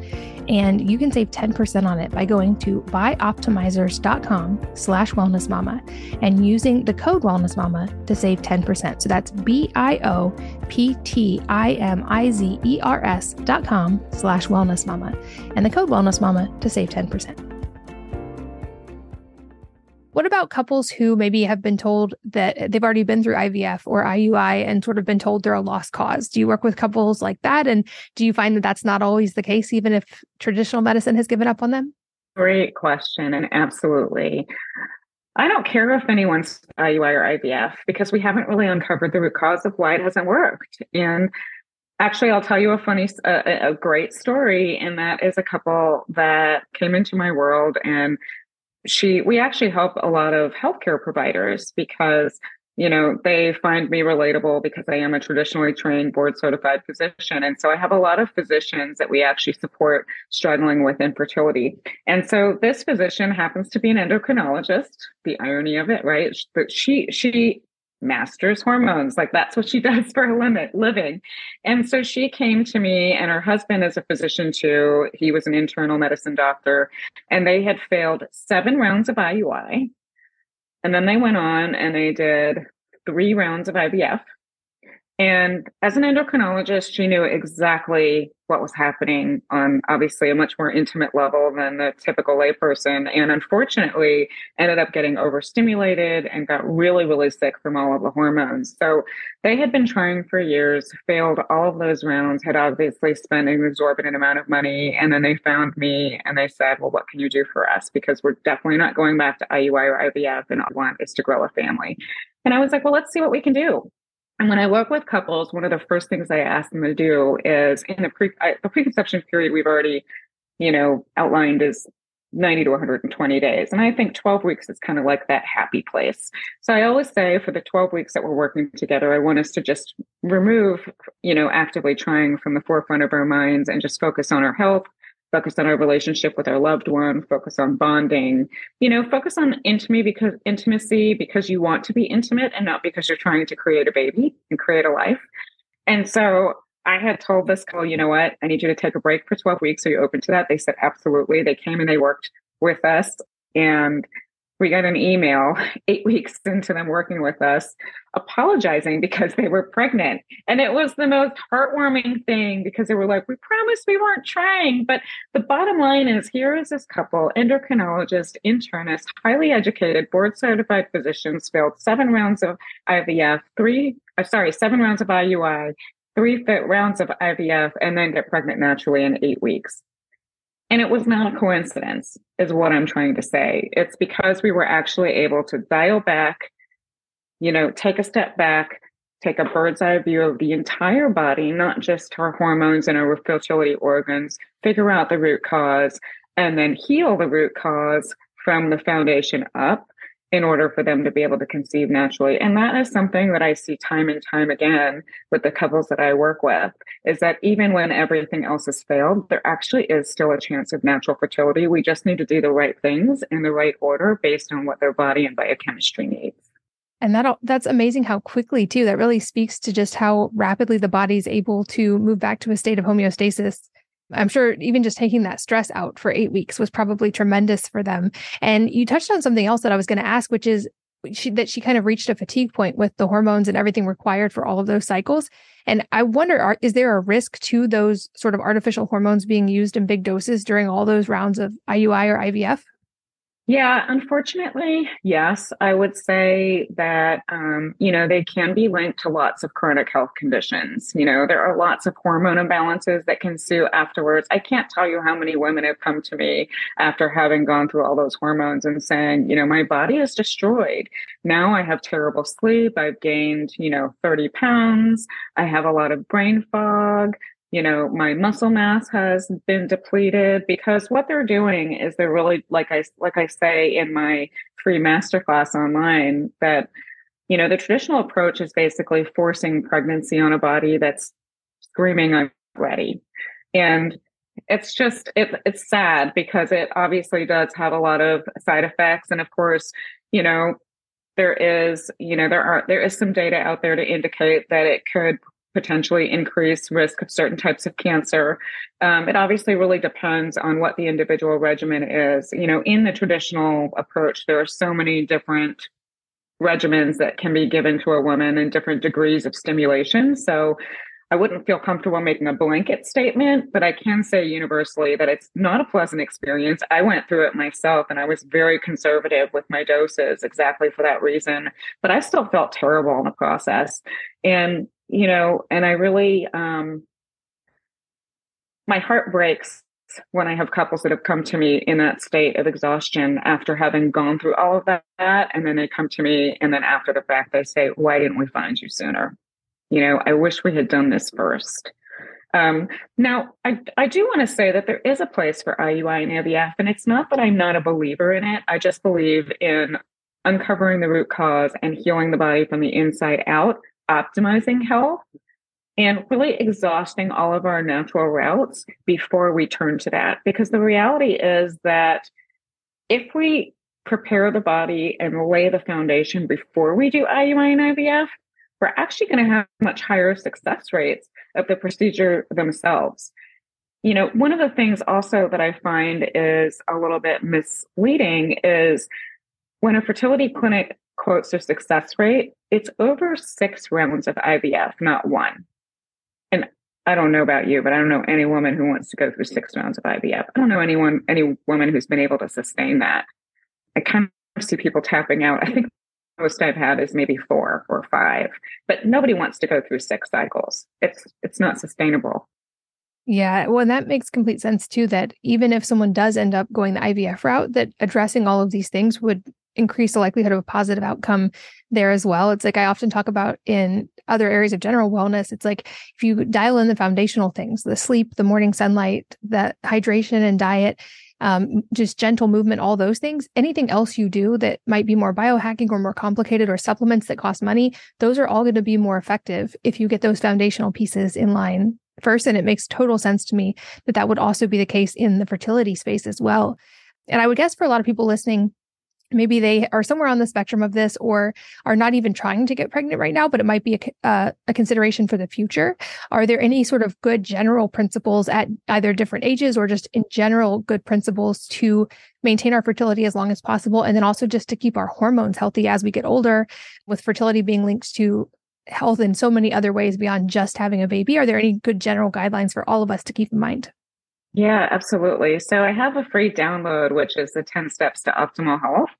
And you can save 10% on it by going to bioptimizers.com slash wellnessmama and using the code wellnessmama to save 10%. So that's B-I-O-P-T-I-M-I-Z-E-R-S dot com slash wellnessmama and the code wellnessmama to save 10%. What about couples who maybe have been told that they've already been through IVF or IUI and sort of been told they're a lost cause? Do you work with couples like that? And do you find that that's not always the case, even if traditional medicine has given up on them? Great question. And absolutely. I don't care if anyone's IUI or IVF because we haven't really uncovered the root cause of why it hasn't worked. And actually, I'll tell you a funny, a, a great story. And that is a couple that came into my world and she we actually help a lot of healthcare providers because you know they find me relatable because i am a traditionally trained board certified physician. And so i have a lot of physicians that we actually support struggling with infertility. And so this physician happens to be an endocrinologist the irony of it right? But she she masters hormones. Like that's what she does for a limit living. And so she came to me and her husband is a physician too. He was an internal medicine doctor and they had failed seven rounds of IUI. And then they went on and they did three rounds of IVF. And as an endocrinologist, she knew exactly what was happening on obviously a much more intimate level than the typical layperson. And unfortunately, ended up getting overstimulated and got really, really sick from all of the hormones. So they had been trying for years, failed all of those rounds, had obviously spent an exorbitant amount of money. And then they found me and they said, Well, what can you do for us? Because we're definitely not going back to IUI or IVF and all we want is to grow a family. And I was like, Well, let's see what we can do. And when I work with couples, one of the first things I ask them to do is in the pre the preconception period we've already, you know, outlined is 90 to 120 days. And I think 12 weeks is kind of like that happy place. So I always say for the 12 weeks that we're working together, I want us to just remove, you know, actively trying from the forefront of our minds and just focus on our health, focus on our relationship with our loved one, focus on bonding, you know, focus on intimacy because intimacy because you want to be intimate and not because you're trying to create a baby and create a life. And so I had told this couple, you know what, I need you to take a break for 12 weeks. Are you open to that? They said, absolutely. They came and they worked with us. And we got an email eight weeks into them working with us apologizing because they were pregnant. And it was the most heartwarming thing because they were like, We promised we weren't trying. But the bottom line is here is this couple, endocrinologist, internist, highly educated, board certified physicians, failed seven rounds of IVF, three, uh, sorry, seven rounds of IUI, three rounds of IVF, and then get pregnant naturally in eight weeks. And it was not a coincidence, is what I'm trying to say. It's because we were actually able to dial back, you know, take a step back, take a bird's eye view of the entire body, not just our hormones and our fertility organs, figure out the root cause, and then heal the root cause from the foundation up in order for them to be able to conceive naturally. And that is something that I see time and time again with the couples that I work with is that even when everything else has failed, there actually is still a chance of natural fertility. We just need to do the right things in the right order based on what their body and biochemistry needs. And that that's amazing how quickly too. That really speaks to just how rapidly the body is able to move back to a state of homeostasis I'm sure even just taking that stress out for eight weeks was probably tremendous for them. And you touched on something else that I was going to ask, which is she, that she kind of reached a fatigue point with the hormones and everything required for all of those cycles. And I wonder, are, is there a risk to those sort of artificial hormones being used in big doses during all those rounds of IUI or IVF? Yeah, unfortunately, yes. I would say that, um, you know, they can be linked to lots of chronic health conditions. You know, there are lots of hormone imbalances that can sue afterwards. I can't tell you how many women have come to me after having gone through all those hormones and saying, you know, my body is destroyed. Now I have terrible sleep. I've gained, you know, 30 pounds. I have a lot of brain fog you know my muscle mass has been depleted because what they're doing is they're really like i like i say in my free masterclass online that you know the traditional approach is basically forcing pregnancy on a body that's screaming i'm ready. And it's just it, it's sad because it obviously does have a lot of side effects. And of course you know there is you know there are there is some data out there to indicate that it could potentially increase risk of certain types of cancer. Um, it obviously really depends on what the individual regimen is. You know, in the traditional approach, there are so many different regimens that can be given to a woman and different degrees of stimulation. So I wouldn't feel comfortable making a blanket statement, but I can say universally that it's not a pleasant experience. I went through it myself and I was very conservative with my doses exactly for that reason, but I still felt terrible in the process. And you know, and I really, um, my heart breaks when I have couples that have come to me in that state of exhaustion after having gone through all of that. And then they come to me, and then after the fact, they say, Why didn't we find you sooner? You know, I wish we had done this first. Um, now, I, I do want to say that there is a place for IUI and IVF, and it's not that I'm not a believer in it. I just believe in uncovering the root cause and healing the body from the inside out optimizing health and really exhausting all of our natural routes before we turn to that. Because the reality is that if we prepare the body and lay the foundation before we do IUI and IVF, we're actually going to have much higher success rates of the procedure themselves. You know, one of the things also that I find is a little bit misleading is when a fertility clinic quotes their success rate, it's over six rounds of IVF, not one. And I don't know about you, but I don't know any woman who wants to go through six rounds of IVF. I don't know anyone, any woman who's been able to sustain that. I kind of see people tapping out. I think most I've had is maybe four or five, but nobody wants to go through six cycles. It's it's not sustainable. Yeah, well, that makes complete sense too. That even if someone does end up going the IVF route, that addressing all of these things would increase the likelihood of a positive outcome there as well. It's like I often talk about in other areas of general wellness. It's like if you dial in the foundational things, the sleep, the morning sunlight, the hydration and diet, um, just gentle movement, all those things, anything else you do that might be more biohacking or more complicated or supplements that cost money, those are all going to be more effective if you get those foundational pieces in line first. And it makes total sense to me that that would also be the case in the fertility space as well. And I would guess for a lot of people listening, maybe they are somewhere on the spectrum of this or are not even trying to get pregnant right now but it might be a, uh, a consideration for the future. Are there any sort of good general principles at either different ages or just in general good principles to maintain our fertility as long as possible? And then also just to keep our hormones healthy as we get older with fertility being linked to health in so many other ways beyond just having a baby. Are there any good general guidelines for all of us to keep in mind yeah, absolutely. So I have a free download, which is the 10 steps to optimal health,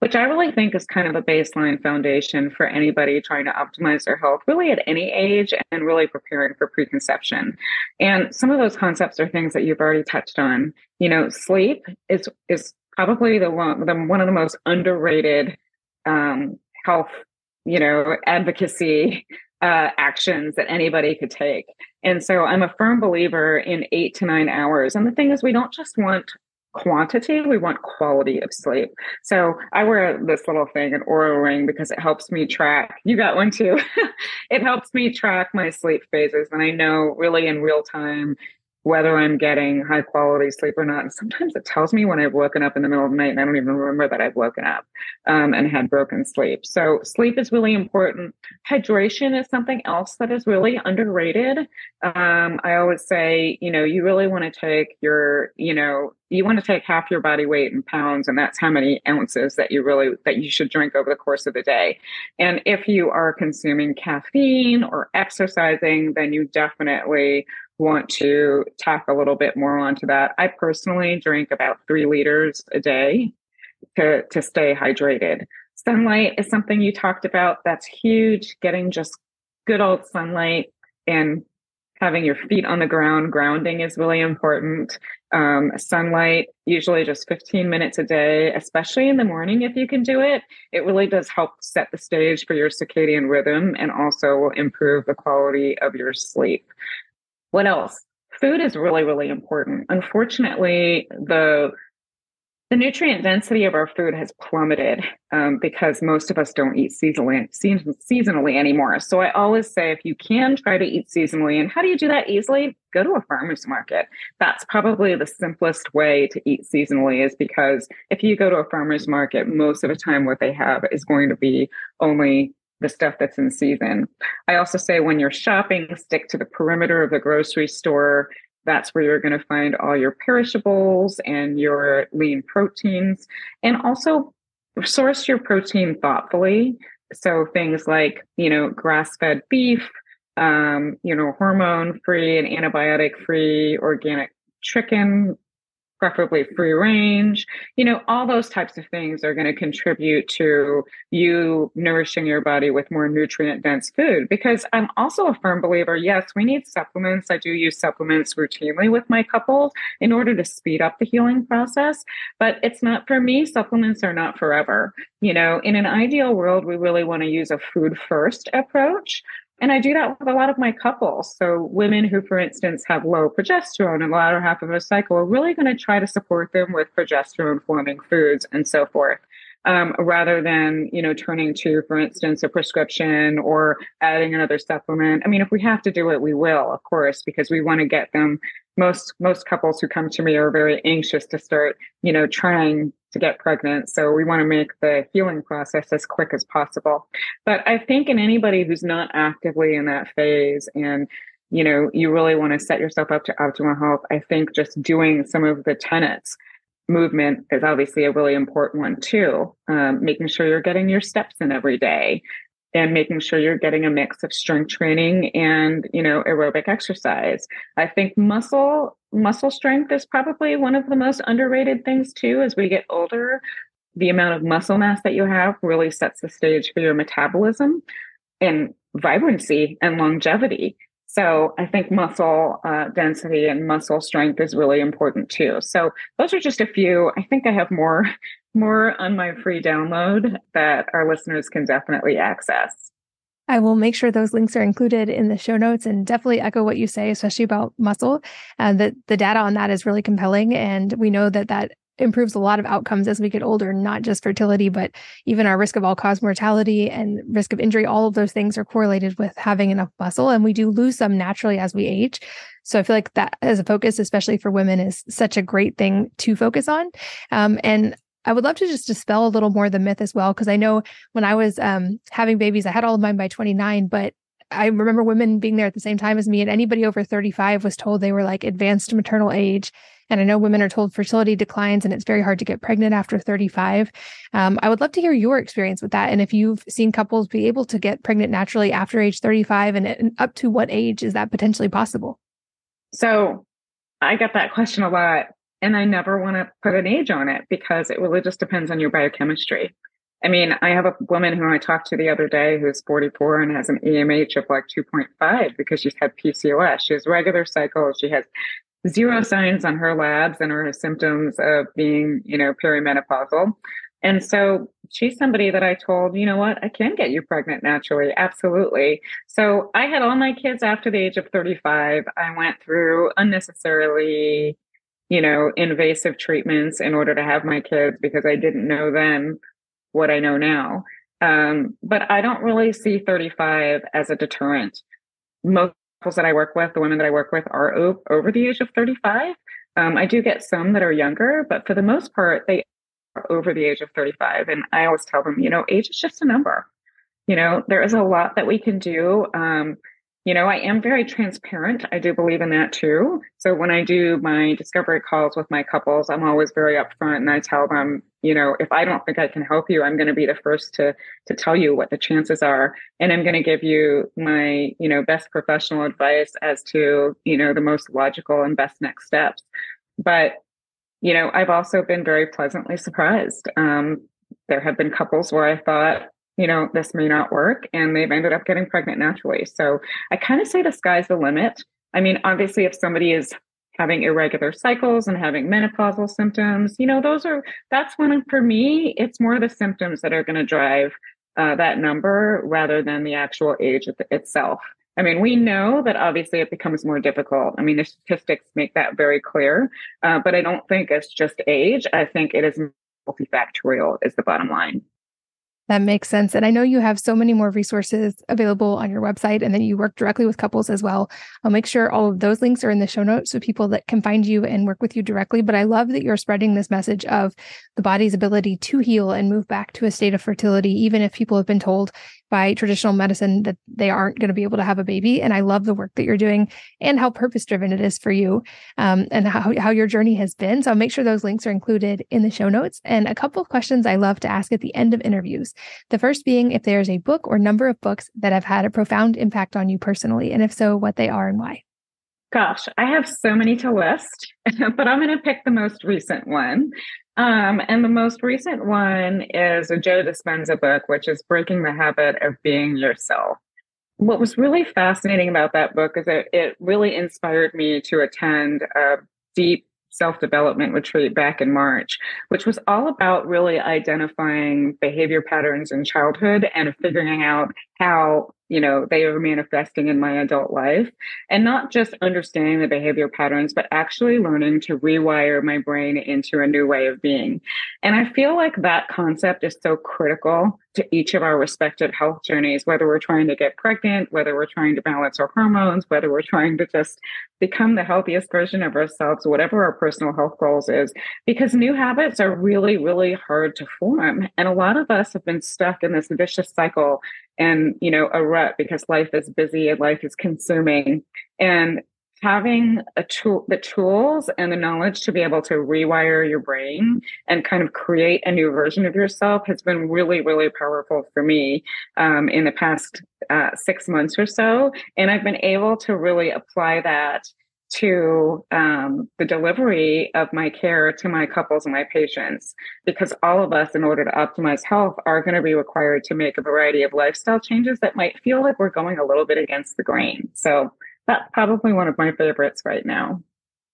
which I really think is kind of a baseline foundation for anybody trying to optimize their health, really at any age and really preparing for preconception. And some of those concepts are things that you've already touched on. You know, sleep is, is probably the one, the, one of the most underrated um, health, you know, advocacy uh, actions that anybody could take. And so I'm a firm believer in eight to nine hours. And the thing is, we don't just want quantity, we want quality of sleep. So I wear this little thing, an Oura ring, because it helps me track. You got one too. it helps me track my sleep phases. And I know really in real time whether I'm getting high quality sleep or not. And sometimes it tells me when I've woken up in the middle of the night and I don't even remember that I've woken up um, and had broken sleep. So sleep is really important. Hydration is something else that is really underrated. Um, I always say, you know, you really want to take your, you know, you want to take half your body weight in pounds and that's how many ounces that you really that you should drink over the course of the day and if you are consuming caffeine or exercising then you definitely want to tack a little bit more onto that. I personally drink about three liters a day. to, to stay hydrated. Sunlight is something you talked about. That's huge. Getting just good old sunlight and having your feet on the ground, grounding is really important. Um, sunlight, usually just 15 minutes a day, especially in the morning if you can do it. It really does help set the stage for your circadian rhythm and also will improve the quality of your sleep. What else? Food is really, really important. Unfortunately, the the nutrient density of our food has plummeted um, because most of us don't eat seasonally, seasonally anymore. So I always say if you can try to eat seasonally, and how do you do that easily? Go to a farmer's market. That's probably the simplest way to eat seasonally, is because if you go to a farmer's market, most of the time what they have is going to be only the stuff that's in season. I also say when you're shopping, stick to the perimeter of the grocery store that's where you're going to find all your perishables and your lean proteins, and also source your protein thoughtfully. So things like, you know, grass fed beef, um, you know, hormone free and antibiotic free organic chicken, preferably free range. You know, all those types of things are going to contribute to you nourishing your body with more nutrient dense food. Because I'm also a firm believer yes, we need supplements. I do use supplements routinely with my couples in order to speed up the healing process. But it's not for me, supplements are not forever. You know, in an ideal world, we really want to use a food first approach and I do that with a lot of my couples. So women who, for instance, have low progesterone in the latter half of a cycle, are really going to try to support them with progesterone forming foods and so forth. Um, rather than you know turning to for instance a prescription or adding another supplement i mean if we have to do it we will of course because we want to get them most most couples who come to me are very anxious to start you know trying to get pregnant. So we want to make the healing process as quick as possible. But I think in anybody who's not actively in that phase and you know, you really want to set yourself up to optimal health. I think just doing some of the tenets movement is obviously a really important one too. Um, making sure you're getting your steps in every day and making sure you're getting a mix of strength training and you know aerobic exercise. I think muscle muscle strength is probably one of the most underrated things too as we get older the amount of muscle mass that you have really sets the stage for your metabolism and vibrancy and longevity. So i think muscle uh, density and muscle strength is really important too. So those are just a few. I think i have more more on my free download that our listeners can definitely access I will make sure those links are included in the show notes and definitely echo what you say, especially about muscle. And that the data on that is really compelling. And we know that that improves a lot of outcomes as we get older, not just fertility, but even our risk of all cause mortality and risk of injury. All of those things are correlated with having enough muscle. And we do lose some naturally as we age. So I feel like that as a focus, especially for women, is such a great thing to focus on. Um, and I would love to just dispel a little more the myth as well, because I know when I was um, having babies, I had all of mine by 29, but I remember women being there at the same time as me, and anybody over 35 was told they were like advanced maternal age. And I know women are told fertility declines and it's very hard to get pregnant after 35. Um, I would love to hear your experience with that. And if you've seen couples be able to get pregnant naturally after age 35 and, and up to what age is that potentially possible? So I get that question a lot. And I never want to put an age on it because it really just depends on your biochemistry. I mean, I have a woman who I talked to the other day who's 44 and has an AMH of like 2.5 because she's had PCOS. She has regular cycles. She has zero signs on her labs and her symptoms of being, you know, perimenopausal. And so she's somebody that I told, you know what, I can get you pregnant naturally. Absolutely. So I had all my kids after the age of 35. I went through unnecessarily you know, invasive treatments in order to have my kids because I didn't know then what I know now. Um, but I don't really see 35 as a deterrent. Most couples that I work with, the women that I work with, are over the age of 35. Um, I do get some that are younger, but for the most part, they are over the age of 35. And I always tell them, you know, age is just a number. You know, there is a lot that we can do. Um, you know, I am very transparent. I do believe in that too. So when I do my discovery calls with my couples, I'm always very upfront and I tell them, you know, if I don't think I can help you, I'm going to be the first to to tell you what the chances are and I'm going to give you my, you know, best professional advice as to, you know, the most logical and best next steps. But you know, I've also been very pleasantly surprised. Um, there have been couples where I thought, you know, this may not work, and they've ended up getting pregnant naturally. So I kind of say the sky's the limit. I mean, obviously, if somebody is having irregular cycles and having menopausal symptoms, you know, those are that's when for me, it's more the symptoms that are going to drive uh, that number rather than the actual age itself. I mean, we know that obviously it becomes more difficult. I mean, the statistics make that very clear, uh, but I don't think it's just age. I think it is multifactorial, is the bottom line. That makes sense. And I know you have so many more resources available on your website and then you work directly with couples as well. I'll make sure all of those links are in the show notes so people that can find you and work with you directly. But I love that you're spreading this message of the body's ability to heal and move back to a state of fertility, even if people have been told by traditional medicine that they aren't going to be able to have a baby. And I love the work that you're doing and how purpose driven it is for you um, and how, how your journey has been. So I'll make sure those links are included in the show notes. And a couple of questions I love to ask at the end of interviews. The first being if there's a book or number of books that have had a profound impact on you personally, and if so, what they are and why. Gosh, I have so many to list, but I'm going to pick the most recent one. Um, and the most recent one is a Joe Dispenza book, which is Breaking the Habit of Being Yourself. What was really fascinating about that book is that it really inspired me to attend a deep self development retreat back in March, which was all about really identifying behavior patterns in childhood and figuring out how you know they are manifesting in my adult life. And not just understanding the behavior patterns but actually learning to rewire my brain into a new way of being. And i feel like that concept is so critical to each of our respective health journeys whether we're trying to get pregnant whether we're trying to balance our hormones whether we're trying to just become the healthiest version of ourselves whatever our personal health goals is because new habits are really really hard to form. And a lot of us have been stuck in this vicious cycle and you know a rut because life is busy and life is consuming. And having a tool the tools and the knowledge to be able to rewire your brain and kind of create a new version of yourself has been really really powerful for me um, in the past uh, six months or so. And i've been able to really apply that to um, the delivery of my care to my couples and my patients because all of us in order to optimize health are going to be required to make a variety of lifestyle changes that might feel like we're going a little bit against the grain so that's probably one of my favorites right now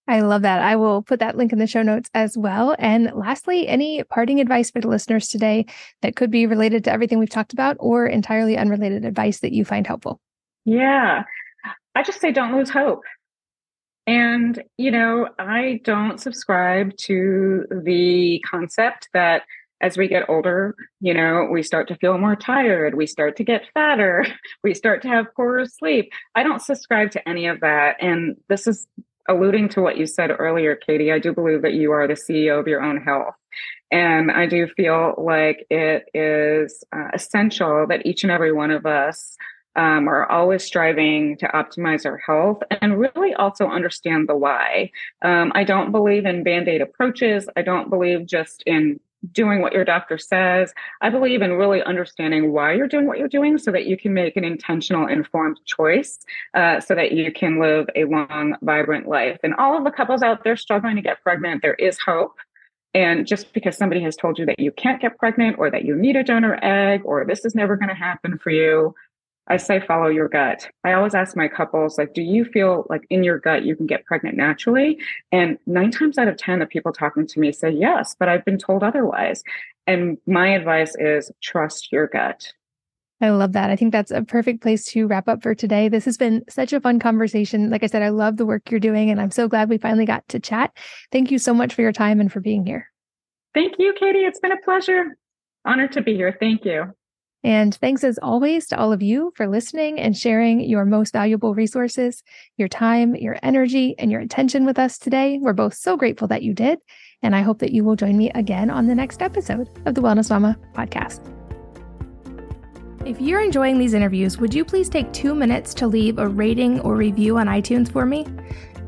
I love that. I will put that link in the show notes as well. And lastly, any parting advice for the listeners today that could be related to everything we've talked about or entirely unrelated advice that you find helpful? Yeah. I just say don't lose hope. And, you know, I don't subscribe to the concept that as we get older, you know, we start to feel more tired, we start to get fatter, we start to have poorer sleep. I don't subscribe to any of that. And this is alluding to what you said earlier, Katie. I do believe that you are the CEO of your own health. And I do feel like it is uh, essential that each and every one of us um, are always striving to optimize our health and really also understand the why. Um, I don't believe in band aid approaches. I don't believe just in doing what your doctor says. I believe in really understanding why you're doing what you're doing so that you can make an intentional, informed choice uh, so that you can live a long, vibrant life. And all of the couples out there struggling to get pregnant, there is hope. And just because somebody has told you that you can't get pregnant or that you need a donor egg or this is never going to happen for you, I say follow your gut. I always ask my couples, like, do you feel like in your gut you can get pregnant naturally? And nine times out of 10, the people talking to me say yes, but I've been told otherwise. And my advice is trust your gut. I love that. I think that's a perfect place to wrap up for today. This has been such a fun conversation. Like I said, I love the work you're doing, and I'm so glad we finally got to chat. Thank you so much for your time and for being here. Thank you, Katie. It's been a pleasure. Honored to be here. Thank you. And thanks as always to all of you for listening and sharing your most valuable resources, your time, your energy, and your attention with us today. We're both so grateful that you did. And I hope that you will join me again on the next episode of the Wellness Mama podcast. If you're enjoying these interviews, would you please take two minutes to leave a rating or review on iTunes for me?